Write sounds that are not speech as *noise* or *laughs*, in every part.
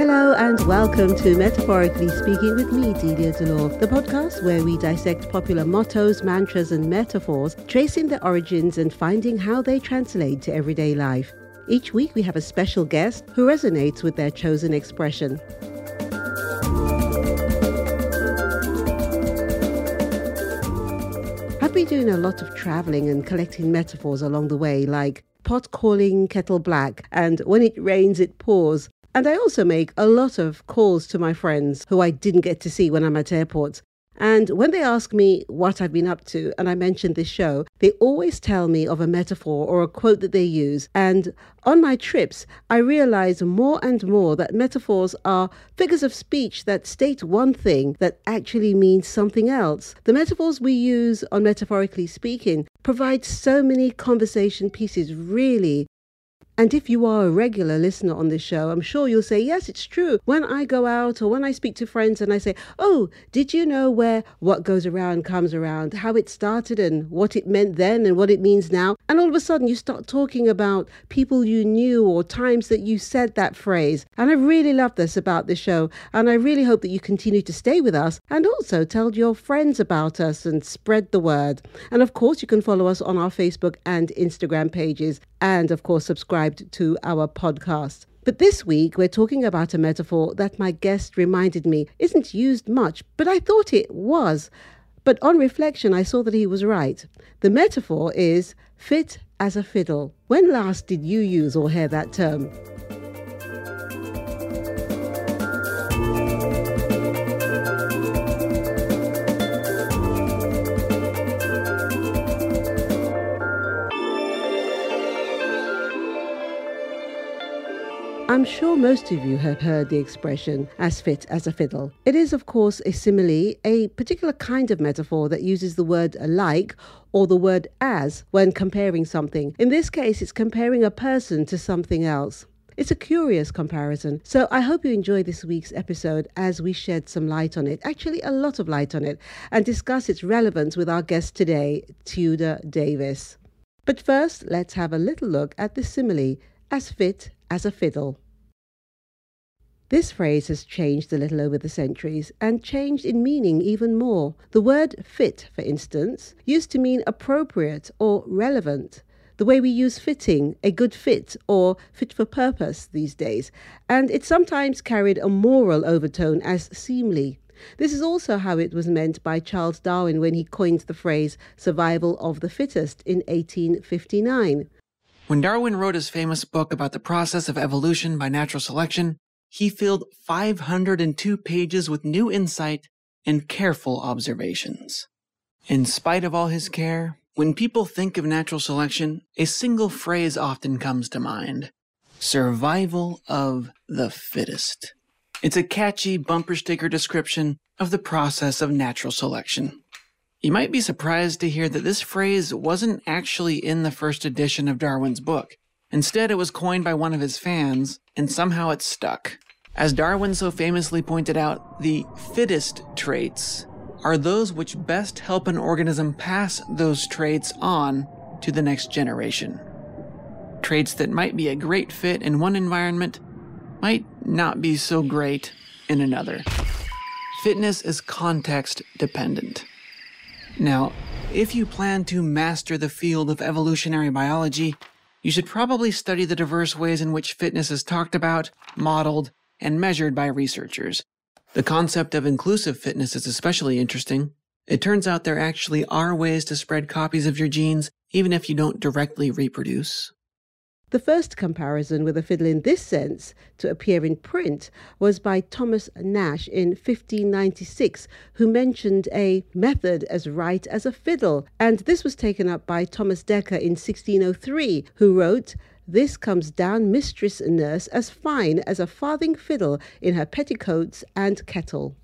Hello and welcome to Metaphorically Speaking with me, Delia Delore, the podcast where we dissect popular mottos, mantras, and metaphors, tracing their origins and finding how they translate to everyday life. Each week we have a special guest who resonates with their chosen expression. I've been doing a lot of traveling and collecting metaphors along the way, like pot calling kettle black, and when it rains, it pours. And I also make a lot of calls to my friends who I didn't get to see when I'm at airports. And when they ask me what I've been up to, and I mention this show, they always tell me of a metaphor or a quote that they use. And on my trips, I realize more and more that metaphors are figures of speech that state one thing that actually means something else. The metaphors we use on Metaphorically Speaking provide so many conversation pieces, really, and if you are a regular listener on this show, I'm sure you'll say, yes, it's true. When I go out or when I speak to friends and I say, oh, did you know where what goes around comes around, how it started and what it meant then and what it means now? And all of a sudden you start talking about people you knew or times that you said that phrase. And I really love this about this show. And I really hope that you continue to stay with us and also tell your friends about us and spread the word. And of course, you can follow us on our Facebook and Instagram pages and of course subscribed to our podcast. But this week, we're talking about a metaphor that my guest reminded me isn't used much, but I thought it was. But on reflection, I saw that he was right. The metaphor is fit as a fiddle. When last did you use or hear that term? I'm sure most of you have heard the expression as fit as a fiddle. It is, of course, a simile, a particular kind of metaphor that uses the word like or the word as when comparing something. In this case, it's comparing a person to something else. It's a curious comparison, so I hope you enjoy this week's episode as we shed some light on it, actually, a lot of light on it, and discuss its relevance with our guest today, Tudor Davis. But first, let's have a little look at the simile as fit as a fiddle. This phrase has changed a little over the centuries and changed in meaning even more. The word fit, for instance, used to mean appropriate or relevant, the way we use fitting, a good fit, or fit for purpose these days, and it sometimes carried a moral overtone as seemly. This is also how it was meant by Charles Darwin when he coined the phrase survival of the fittest in 1859. When Darwin wrote his famous book about the process of evolution by natural selection, he filled 502 pages with new insight and careful observations. In spite of all his care, when people think of natural selection, a single phrase often comes to mind survival of the fittest. It's a catchy bumper sticker description of the process of natural selection. You might be surprised to hear that this phrase wasn't actually in the first edition of Darwin's book. Instead, it was coined by one of his fans, and somehow it stuck. As Darwin so famously pointed out, the fittest traits are those which best help an organism pass those traits on to the next generation. Traits that might be a great fit in one environment might not be so great in another. Fitness is context dependent. Now, if you plan to master the field of evolutionary biology, you should probably study the diverse ways in which fitness is talked about, modeled, and measured by researchers. The concept of inclusive fitness is especially interesting. It turns out there actually are ways to spread copies of your genes even if you don't directly reproduce. The first comparison with a fiddle in this sense to appear in print was by Thomas Nashe in 1596, who mentioned a method as right as a fiddle, and this was taken up by Thomas Dekker in 1603, who wrote, this comes down mistress nurse as fine as a farthing fiddle in her petticoats and kettle.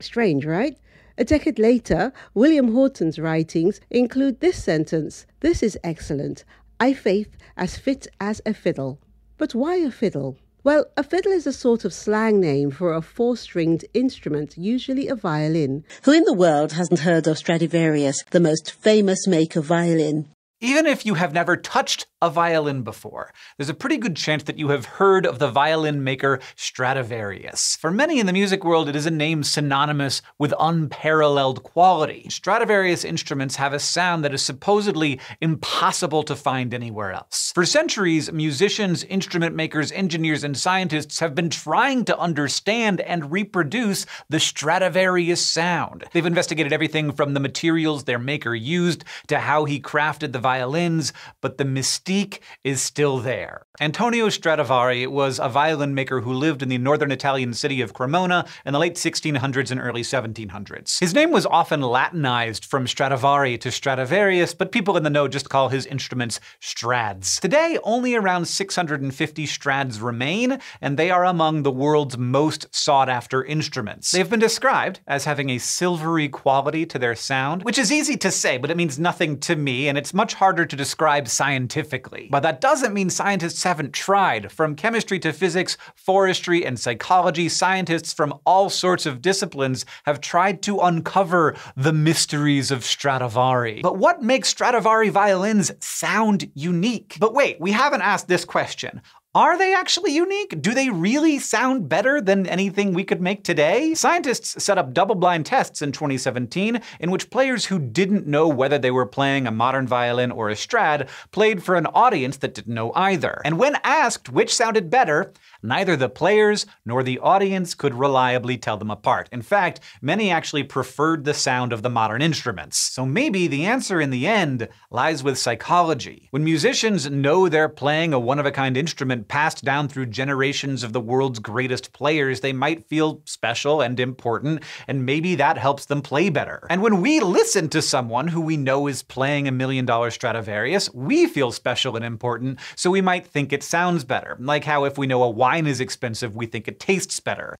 Strange, right? A decade later, William Haughton's writings include this sentence This is excellent. I faith as fit as a fiddle. But why a fiddle? Well, a fiddle is a sort of slang name for a four stringed instrument, usually a violin. Who in the world hasn't heard of Stradivarius, the most famous maker of violin? Even if you have never touched a violin before, there's a pretty good chance that you have heard of the violin maker Stradivarius. For many in the music world, it is a name synonymous with unparalleled quality. Stradivarius instruments have a sound that is supposedly impossible to find anywhere else. For centuries, musicians, instrument makers, engineers, and scientists have been trying to understand and reproduce the Stradivarius sound. They've investigated everything from the materials their maker used to how he crafted the violins, but the mystique is still there. Antonio Stradivari was a violin maker who lived in the northern Italian city of Cremona in the late 1600s and early 1700s. His name was often Latinized from Stradivari to Stradivarius, but people in the know just call his instruments Strads. Today, only around 650 Strads remain, and they are among the world's most sought after instruments. They've been described as having a silvery quality to their sound, which is easy to say, but it means nothing to me, and it's much harder to describe scientifically. But that doesn't mean scientists haven't tried. From chemistry to physics, forestry, and psychology, scientists from all sorts of disciplines have tried to uncover the mysteries of Stradivari. But what makes Stradivari violins sound unique? But wait, we haven't asked this question. Are they actually unique? Do they really sound better than anything we could make today? Scientists set up double blind tests in 2017 in which players who didn't know whether they were playing a modern violin or a Strad played for an audience that didn't know either. And when asked which sounded better, neither the players nor the audience could reliably tell them apart. In fact, many actually preferred the sound of the modern instruments. So maybe the answer in the end lies with psychology. When musicians know they're playing a one of a kind instrument passed down through generations of the world's greatest players, they might feel special and important, and maybe that helps them play better. And when we listen to someone who we know is playing a million dollar Stradivarius, we feel special and important, so we might think it sounds better. Like how if we know a wine is expensive, we think it tastes better.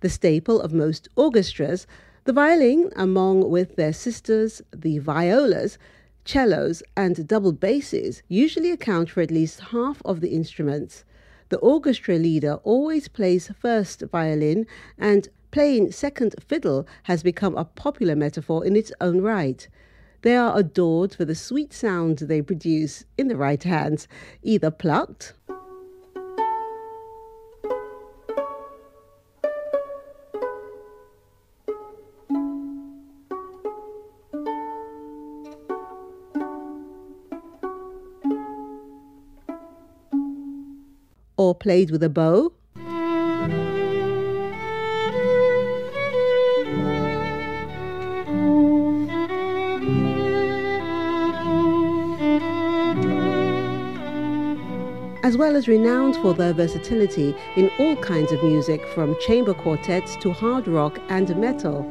The staple of most orchestras, the violin, among with their sisters, the violas, cellos, and double basses usually account for at least half of the instruments. The orchestra leader always plays first violin, and playing second fiddle has become a popular metaphor in its own right. They are adored for the sweet sound they produce in the right hands, either plucked or played with a bow. as well as renowned for their versatility in all kinds of music from chamber quartets to hard rock and metal.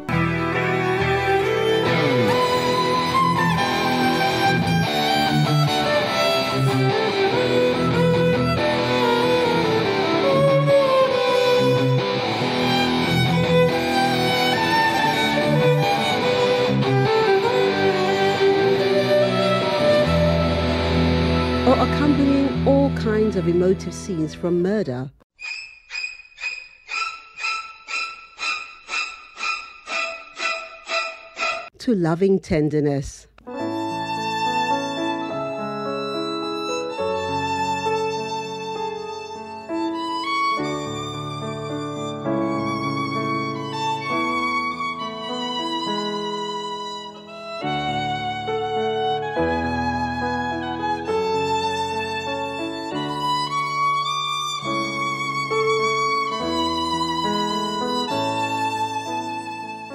Emotive scenes from murder. To loving tenderness.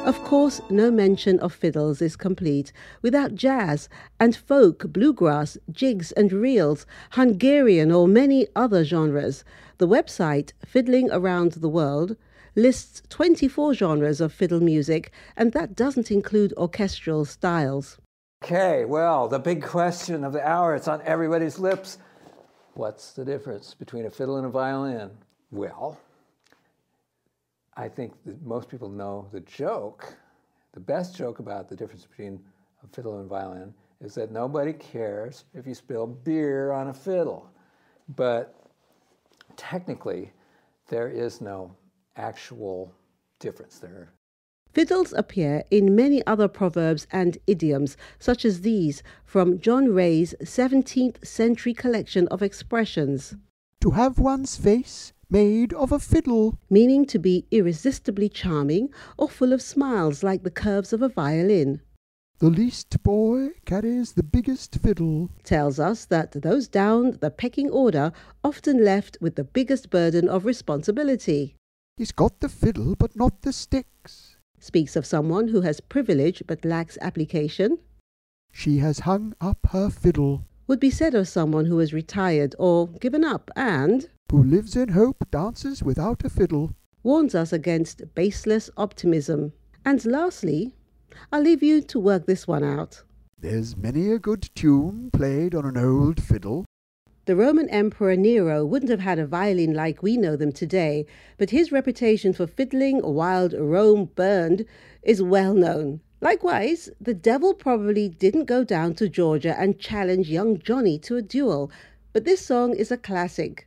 Of course, no mention of fiddles is complete without jazz and folk, bluegrass, jigs and reels, Hungarian, or many other genres. The website, Fiddling Around the World, lists 24 genres of fiddle music, and that doesn't include orchestral styles. Okay, well, the big question of the hour, it's on everybody's lips. What's the difference between a fiddle and a violin? Well, I think that most people know the joke. The best joke about the difference between a fiddle and violin is that nobody cares if you spill beer on a fiddle. But technically, there is no actual difference there. Fiddles appear in many other proverbs and idioms, such as these from John Ray's 17th century collection of expressions. To have one's face made of a fiddle, meaning to be irresistibly charming or full of smiles like the curves of a violin. The least boy carries the biggest fiddle, tells us that those down the pecking order often left with the biggest burden of responsibility. He's got the fiddle but not the sticks speaks of someone who has privilege but lacks application. She has hung up her fiddle. Would be said of someone who has retired or given up and who lives in hope dances without a fiddle. Warns us against baseless optimism. And lastly, I'll leave you to work this one out. There's many a good tune played on an old fiddle, the Roman Emperor Nero wouldn't have had a violin like we know them today, but his reputation for fiddling while Rome burned is well known. Likewise, the devil probably didn't go down to Georgia and challenge young Johnny to a duel, but this song is a classic.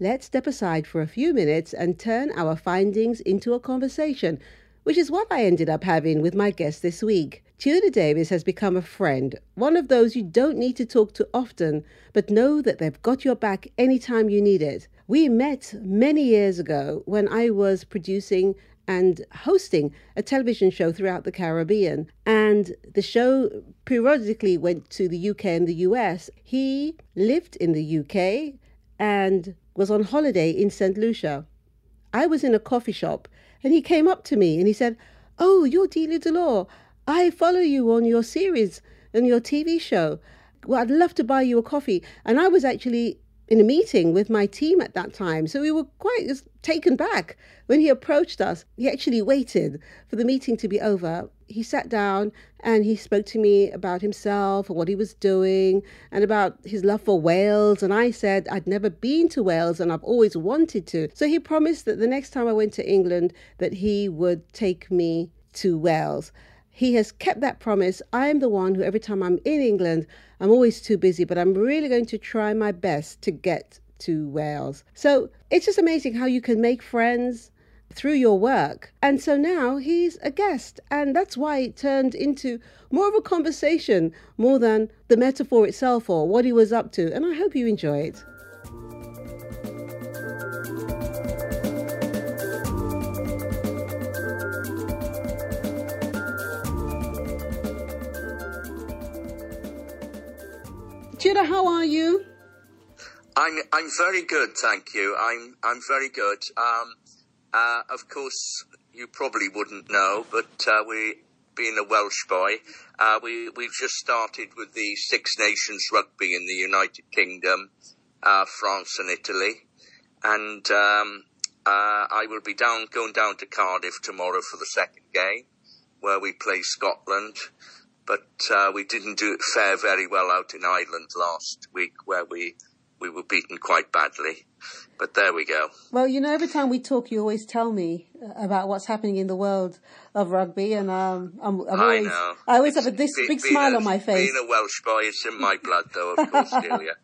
Let's step aside for a few minutes and turn our findings into a conversation, which is what I ended up having with my guest this week. Tudor Davis has become a friend, one of those you don't need to talk to often, but know that they've got your back anytime you need it. We met many years ago when I was producing and hosting a television show throughout the Caribbean. And the show periodically went to the UK and the US. He lived in the UK and was on holiday in St. Lucia. I was in a coffee shop and he came up to me and he said, Oh, you're Delia Delore. I follow you on your series and your TV show. Well, I'd love to buy you a coffee. And I was actually in a meeting with my team at that time. So we were quite taken back when he approached us. He actually waited for the meeting to be over. He sat down and he spoke to me about himself, what he was doing, and about his love for Wales. And I said I'd never been to Wales and I've always wanted to. So he promised that the next time I went to England that he would take me to Wales. He has kept that promise. I am the one who, every time I'm in England, I'm always too busy, but I'm really going to try my best to get to Wales. So it's just amazing how you can make friends through your work. And so now he's a guest, and that's why it turned into more of a conversation more than the metaphor itself or what he was up to. And I hope you enjoy it. Tudor, how are you? I'm I'm very good, thank you. I'm I'm very good. Um, uh, of course, you probably wouldn't know, but uh, we, being a Welsh boy, uh, we we've just started with the Six Nations rugby in the United Kingdom, uh, France, and Italy, and um, uh, I will be down going down to Cardiff tomorrow for the second game, where we play Scotland but uh, we didn't do fare very well out in Ireland last week, where we we were beaten quite badly. But there we go. Well, you know, every time we talk, you always tell me about what's happening in the world of rugby, and um, I'm, I'm always, I, know. I always it's, have a this be, big smile a, on my face. Being a Welsh boy, it's in my blood, though, of course, *laughs* Delia.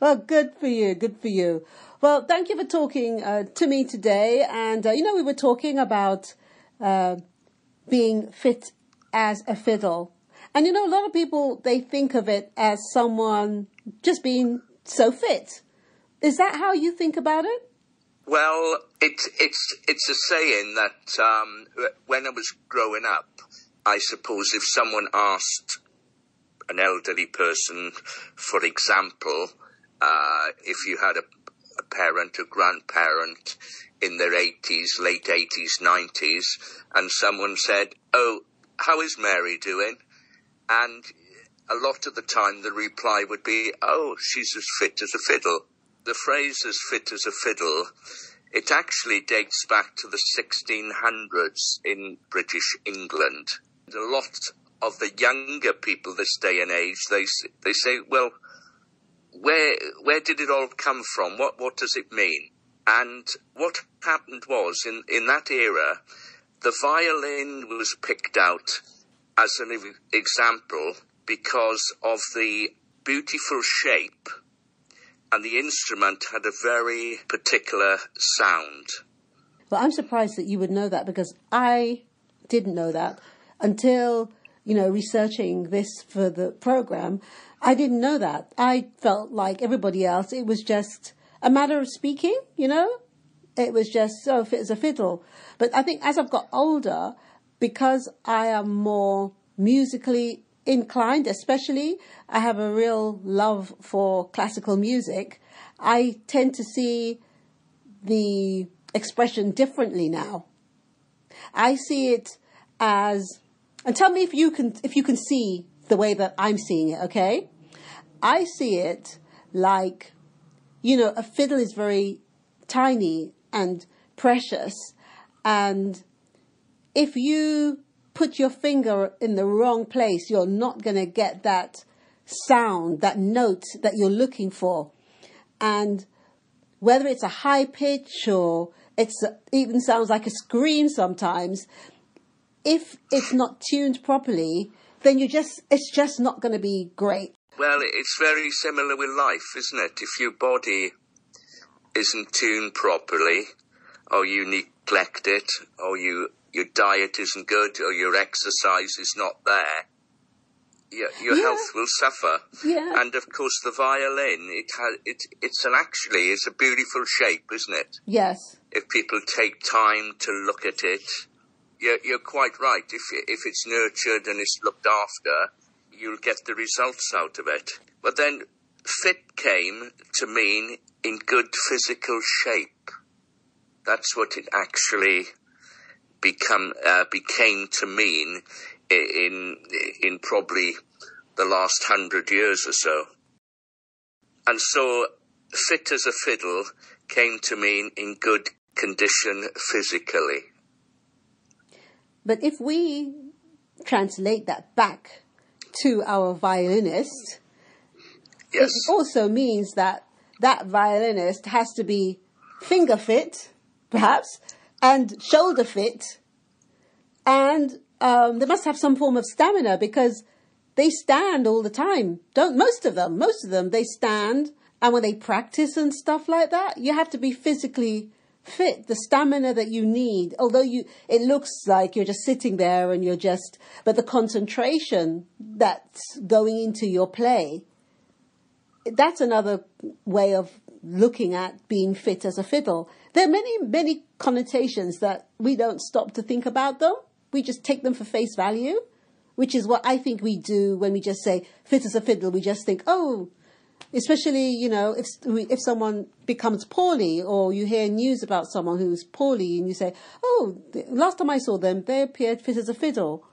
well, good for you. Good for you. Well, thank you for talking uh, to me today. And uh, you know, we were talking about uh, being fit as a fiddle and you know, a lot of people, they think of it as someone just being so fit. Is that how you think about it? Well, it's it's it's a saying that um, when I was growing up, I suppose if someone asked an elderly person, for example, uh, if you had a, a parent or grandparent in their 80s, late 80s, 90s, and someone said, "Oh, how is Mary doing?" And a lot of the time the reply would be, oh, she's as fit as a fiddle. The phrase as fit as a fiddle, it actually dates back to the 1600s in British England. A lot of the younger people this day and age, they, they say, well, where, where did it all come from? What, what does it mean? And what happened was in, in that era, the violin was picked out as an example because of the beautiful shape and the instrument had a very particular sound. Well, I'm surprised that you would know that because I didn't know that until, you know, researching this for the program. I didn't know that. I felt like everybody else, it was just a matter of speaking, you know? It was just oh, so fit as a fiddle. But I think as I've got older, because I am more musically inclined, especially I have a real love for classical music. I tend to see the expression differently now. I see it as, and tell me if you can, if you can see the way that I'm seeing it, okay? I see it like, you know, a fiddle is very tiny and precious and if you put your finger in the wrong place, you're not going to get that sound, that note that you're looking for. And whether it's a high pitch or it even sounds like a scream sometimes, if it's not tuned properly, then you just it's just not going to be great. Well, it's very similar with life, isn't it? If your body isn't tuned properly, or you neglect it, or you your diet isn't good or your exercise is not there, your, your Yeah. health will suffer. Yeah. And of course, the violin, it has, it, it's an actually, it's a beautiful shape, isn't it? Yes. If people take time to look at it, you're, you're quite right. If, if it's nurtured and it's looked after, you'll get the results out of it. But then fit came to mean in good physical shape. That's what it actually become uh, became to mean in in probably the last hundred years or so. And so, fit as a fiddle came to mean in good condition physically. But if we translate that back to our violinist, Yes, it also means that that violinist has to be finger fit, perhaps, and shoulder fit, and um, they must have some form of stamina because they stand all the time. Don't most of them? Most of them they stand, and when they practice and stuff like that, you have to be physically fit. The stamina that you need, although you, it looks like you're just sitting there and you're just, but the concentration that's going into your play that's another way of looking at being fit as a fiddle. There are many, many connotations that we don't stop to think about them. We just take them for face value, which is what I think we do when we just say fit as a fiddle. We just think, oh, especially, you know, if, if someone becomes poorly or you hear news about someone who's poorly and you say, oh, the last time I saw them, they appeared fit as a fiddle.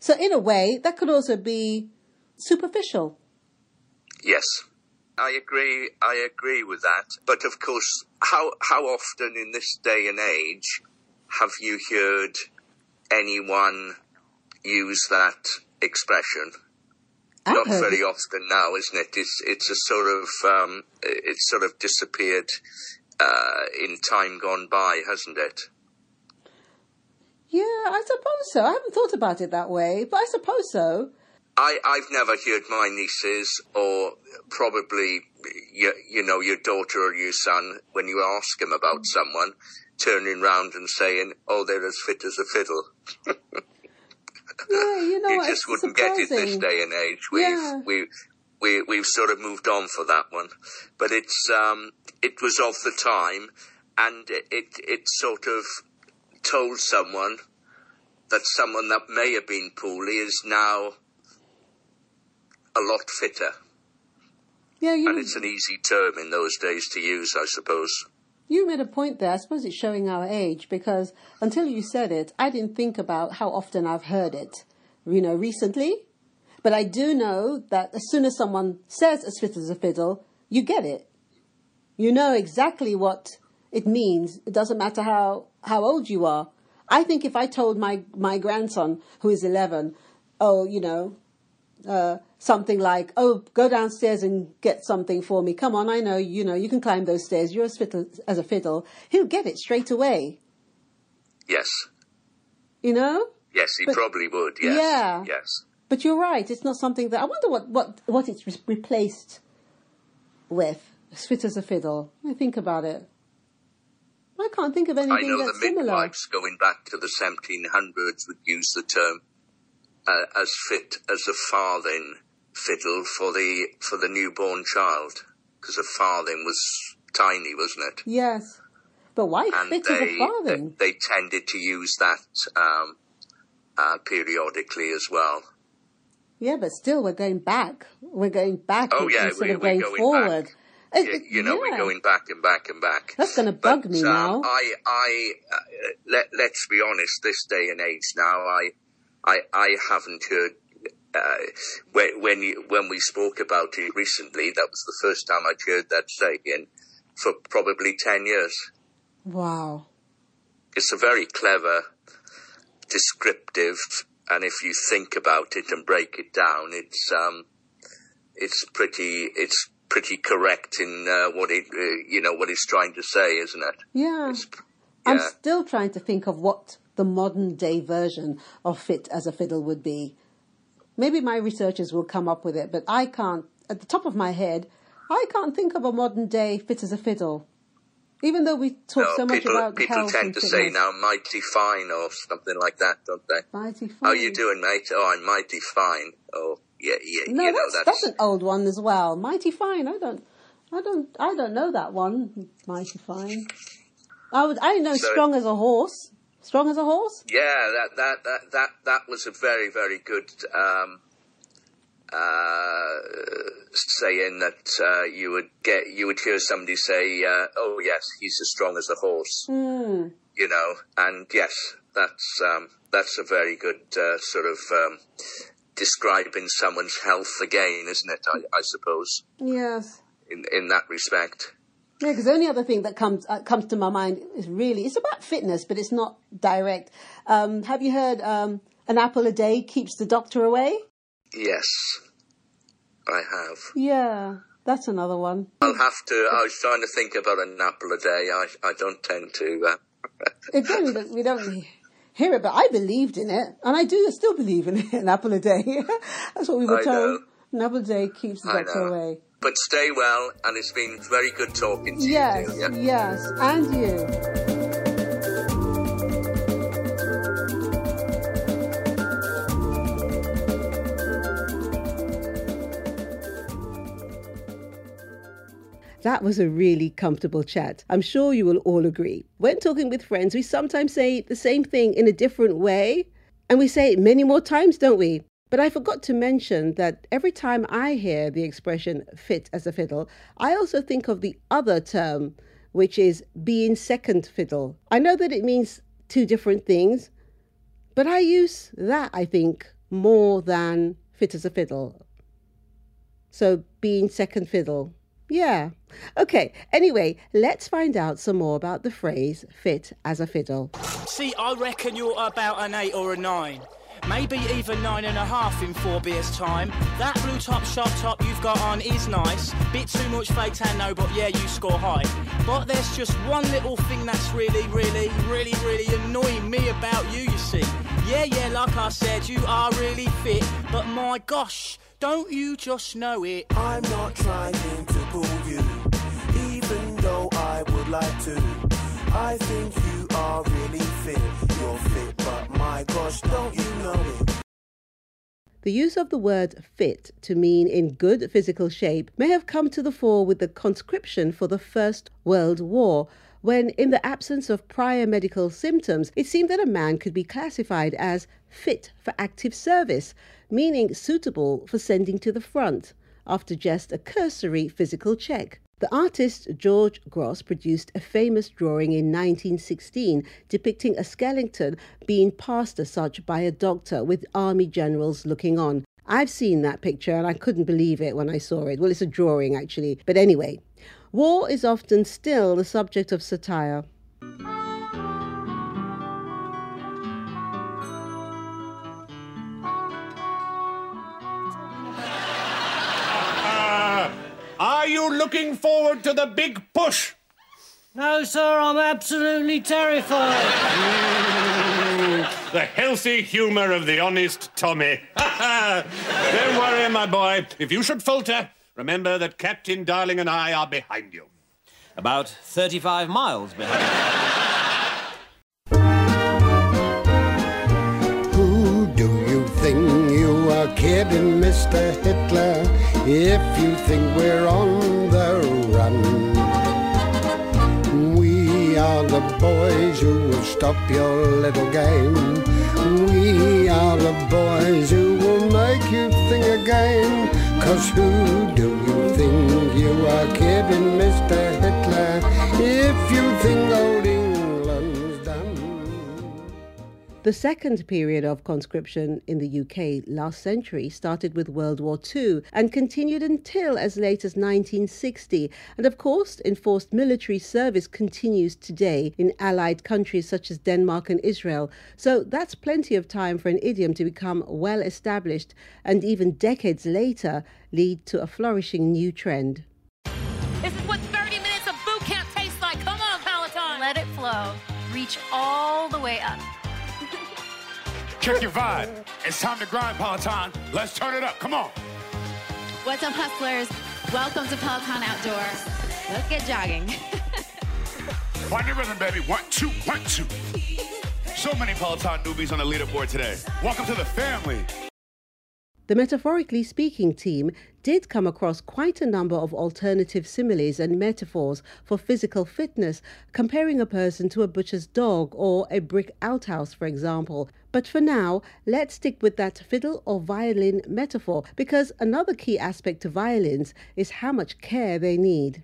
So in a way, that could also be superficial. yes. I agree. I agree with that. But of course, how how often in this day and age have you heard anyone use that expression? I've Not very it. often now, isn't it? It's it's a sort of um, it's sort of disappeared uh, in time gone by, hasn't it? Yeah, I suppose so. I haven't thought about it that way, but I suppose so. I, I've never heard my nieces or probably you, you know your daughter or your son when you ask them about someone turning round and saying, "Oh, they're as fit as a fiddle." *laughs* Yeah, you *laughs* know, you just wouldn't get it this day and age. We've Yeah. we we we've sort of moved on for that one, but it's um it was of the time, and it it, it sort of told someone that someone that may have been poorly is now a lot fitter, Yeah, you and it's an easy term in those days to use, I suppose. you made a point there. I suppose it's showing our age because until you said it, I didn't think about how often I've heard it, you know, recently. But I do know that as soon as someone says as fit as a fiddle, you get it. You know exactly what it means. It doesn't matter how, how old you are. I think if I told my, my grandson, who is 11, oh, you know, uh, something like, "Oh, go downstairs and get something for me. Come on, I know you know you can climb those stairs. You're as fiddle as a fiddle." He'll get it straight away. Yes, You know. yes, he But- probably would. Yes, Yeah. yes. But you're right. It's not something that I wonder what what what it's re- replaced with. As fit as a fiddle. I think about it. I can't think of anything I know the that's similar. midwives going back to the 1700s would use the term uh, as fit as a farthing fiddle for the for the newborn child because a farthing was tiny, wasn't it? Yes. But why And fit as a they, farthing? they tended to use that um, uh, periodically as well. Yeah, but still, we're going back. We're going back Oh, yeah, instead we- of we're going, going forward. back. It- You, it- you know, we're going back and back and back. That's going to bug But, me um, now. I, I, uh, let, let's be honest. This day and age now, I, I, I haven't heard. Uh, when when, you, when we spoke about it recently, that was the first time I'd heard that saying for probably ten years. Wow. It's a very clever, descriptive, and if you think about it and break it down, it's um, it's pretty, it's pretty correct in uh, what it, uh, you know, what it's trying to say, isn't it? Yeah. It's, I'm still trying to think of what the modern day version of fit as a fiddle would be. Maybe my researchers will come up with it, but I can't, at the top of my head, I can't think of a modern day fit as a fiddle. Even though we talk No, so much people, about people health tend to fitness. say now mighty fine or something like that, don't they? Mighty fine. How you doing, mate? Oh, I'm mighty fine. Oh, yeah, yeah, No, you know, that's, that's an old one as well. Mighty Fine. I don't, I don't, I don't know that one. Mighty Fine. I would, I know So- Strong as a Horse. Strong as a Horse. Yeah, that that that that that was a very very good um, uh, saying that uh, you would get you would hear somebody say, uh, "Oh yes, he's as strong as a horse," Hmm. you know, and yes, that's um, that's a very good uh, sort of um, describing someone's health again, isn't it? I, I suppose Yes. in in that respect. Yeah, because the only other thing that comes uh, comes to my mind is really it's about fitness, but it's not direct. Um, have you heard um, an apple a day keeps the doctor away? Yes, I have. Yeah, that's another one. I'll have to. I was trying to think about an apple a day. I I don't tend to. Uh, *laughs* that we don't hear it, but I believed in it, and I do still believe in it. *laughs* An apple a day. *laughs* that's what we were I told. know. An apple a day keeps the doctor away. But stay well, and it's been very good talking to Yes, you, Delia. yes, and you. That was a really comfortable chat. I'm sure you will all agree. When talking with friends, we sometimes say the same thing in a different way, and we say it many more times, don't we? But I forgot to mention that every time I hear the expression fit as a fiddle, I also think of the other term, which is being second fiddle. I know that it means two different things, but I use that, I think, more than fit as a fiddle. So being second fiddle. Yeah. Okay. Anyway, let's find out some more about the phrase fit as a fiddle. See, I reckon you're about an eight or a nine. Maybe even nine and a half in four beers' time. That blue Topshop top you've got on is nice. Bit too much fake tan, no, but yeah, you score high. But there's just one little thing that's really, really, really, really annoying me about you, you see. Yeah, yeah, like I said, you are really fit, but my gosh, don't you just know it? I'm not trying to pull you, even though I would like to. I think you are really gosh, don't you know it? The use of the word fit to mean in good physical shape may have come to the fore with the conscription for the First World War, when, in the absence of prior medical symptoms, it seemed that a man could be classified as fit for active service, meaning suitable for sending to the front, after just a cursory physical check. The artist George Grosz produced a famous drawing in 1916 depicting a skeleton being passed as such by a doctor with army generals looking on. I've seen that picture and I couldn't believe it when I saw it. Well, it's a drawing actually. But anyway, war is often still the subject of satire. Looking forward to the big push? No, sir, I'm absolutely terrified. The healthy humour of the honest Tommy. *laughs* Don't worry, my boy. If you should falter, remember that Captain Darling and I are behind you. About 35 miles behind. Who do you think you are kidding, Mr. Hitler? If you think we're on the run, we are the boys who will stop your little game. We are the boys who will make you think again. Cause who do you think you are kidding, Mr. Hitler? If you think old The second period of conscription in the UK last century started with World War II and continued until as late as 1960. And of course, enforced military service continues today in allied countries such as Denmark and Israel. So that's plenty of time for an idiom to become well established and even decades later lead to a flourishing new trend. This is what 30 minutes of boot camp tastes like. Come on, Peloton. Let it flow. Reach all the way up. Check your vibe. It's time to grind, Peloton. Let's turn it up. Come on. What's up, hustlers? Welcome to Peloton Outdoor. Let's get jogging. *laughs* Find your rhythm, baby. One, two, one, two. So many Peloton newbies on the leaderboard today. Welcome to the family. The metaphorically speaking team did come across quite a number of alternative similes and metaphors for physical fitness, comparing a person to a butcher's dog or a brick outhouse, for example. But for now, let's stick with that fiddle or violin metaphor because another key aspect to violins is how much care they need.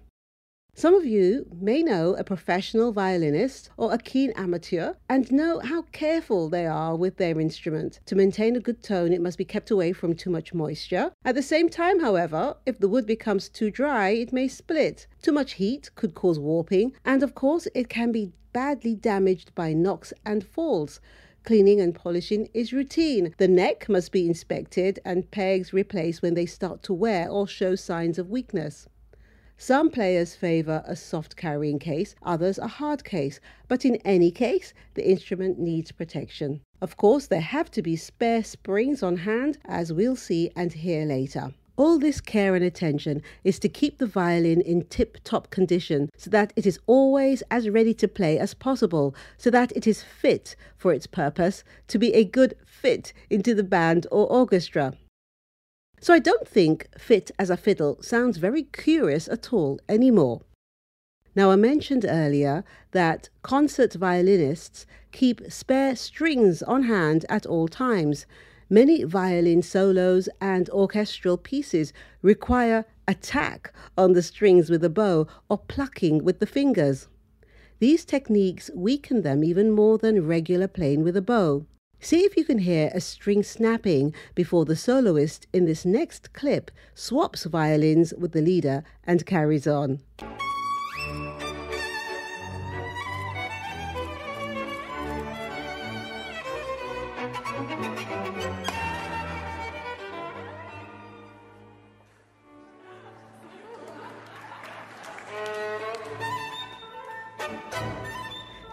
Some of you may know a professional violinist or a keen amateur and know how careful they are with their instrument. To maintain a good tone, it must be kept away from too much moisture. At the same time, however, if the wood becomes too dry, it may split. Too much heat could cause warping, and of course, it can be badly damaged by knocks and falls. Cleaning and polishing is routine. The neck must be inspected and pegs replaced when they start to wear or show signs of weakness. Some players favour a soft carrying case, others a hard case, but in any case, the instrument needs protection. Of course, there have to be spare springs on hand, as we'll see and hear later. All this care and attention is to keep the violin in tip top condition so that it is always as ready to play as possible, so that it is fit for its purpose to be a good fit into the band or orchestra. So I don't think fit as a fiddle sounds very curious at all anymore. Now, I mentioned earlier that concert violinists keep spare strings on hand at all times. Many violin solos and orchestral pieces require attack on the strings with a bow or plucking with the fingers. These techniques weaken them even more than regular playing with a bow. See if you can hear a string snapping before the soloist in this next clip swaps violins with the leader and carries on.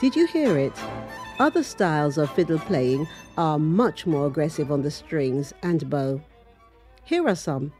Did you hear it? Other styles of fiddle playing are much more aggressive on the strings and bow. Here are some.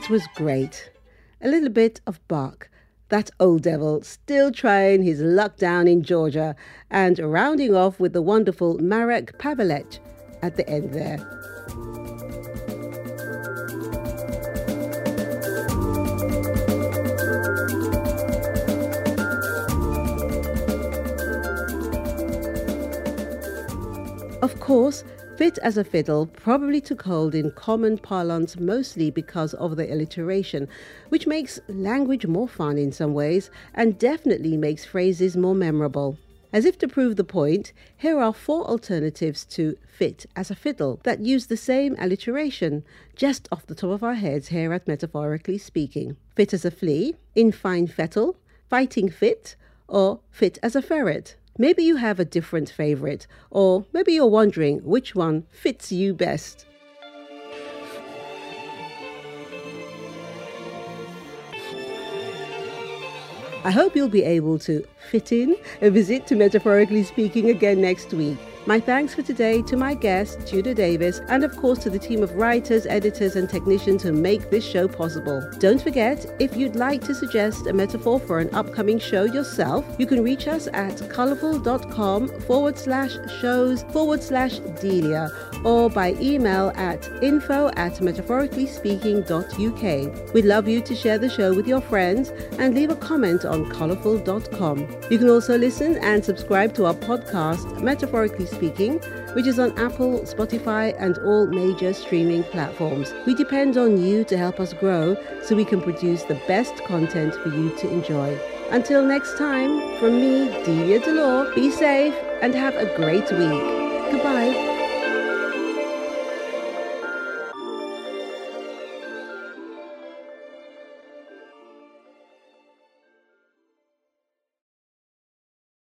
That was great. A little bit of Bach. That old devil still trying his luck down in Georgia and rounding off with the wonderful Marek Pavelec at the end there. Of course, Fit as a Fiddle probably took hold in common parlance mostly because of the alliteration, which makes language more fun in some ways and definitely makes phrases more memorable. As if to prove the point, here are four alternatives to fit as a fiddle that use the same alliteration, just off the top of our heads here at Metaphorically Speaking. Fit as a flea, in fine fettle, fighting fit, or fit as a ferret. Maybe you have a different favorite, or maybe you're wondering which one fits you best. I hope you'll be able to fit in a visit to Metaphorically Speaking again next week. My thanks for today to my guest, Tudor Davis, and of course to the team of writers, editors, and technicians who make this show possible. Don't forget, if you'd like to suggest a metaphor for an upcoming show yourself, you can reach us at colourful.com forward slash shows forward slash Delia or by email at info at metaphoricallyspeaking.uk. We'd love you to share the show with your friends and leave a comment on colourful.com. You can also listen and subscribe to our podcast, Metaphorically Speaking, which is on Apple, Spotify, and all major streaming platforms. We depend on you to help us grow so we can produce the best content for you to enjoy. Until next time, from me, Delia Delore, be safe and have a great week. Goodbye.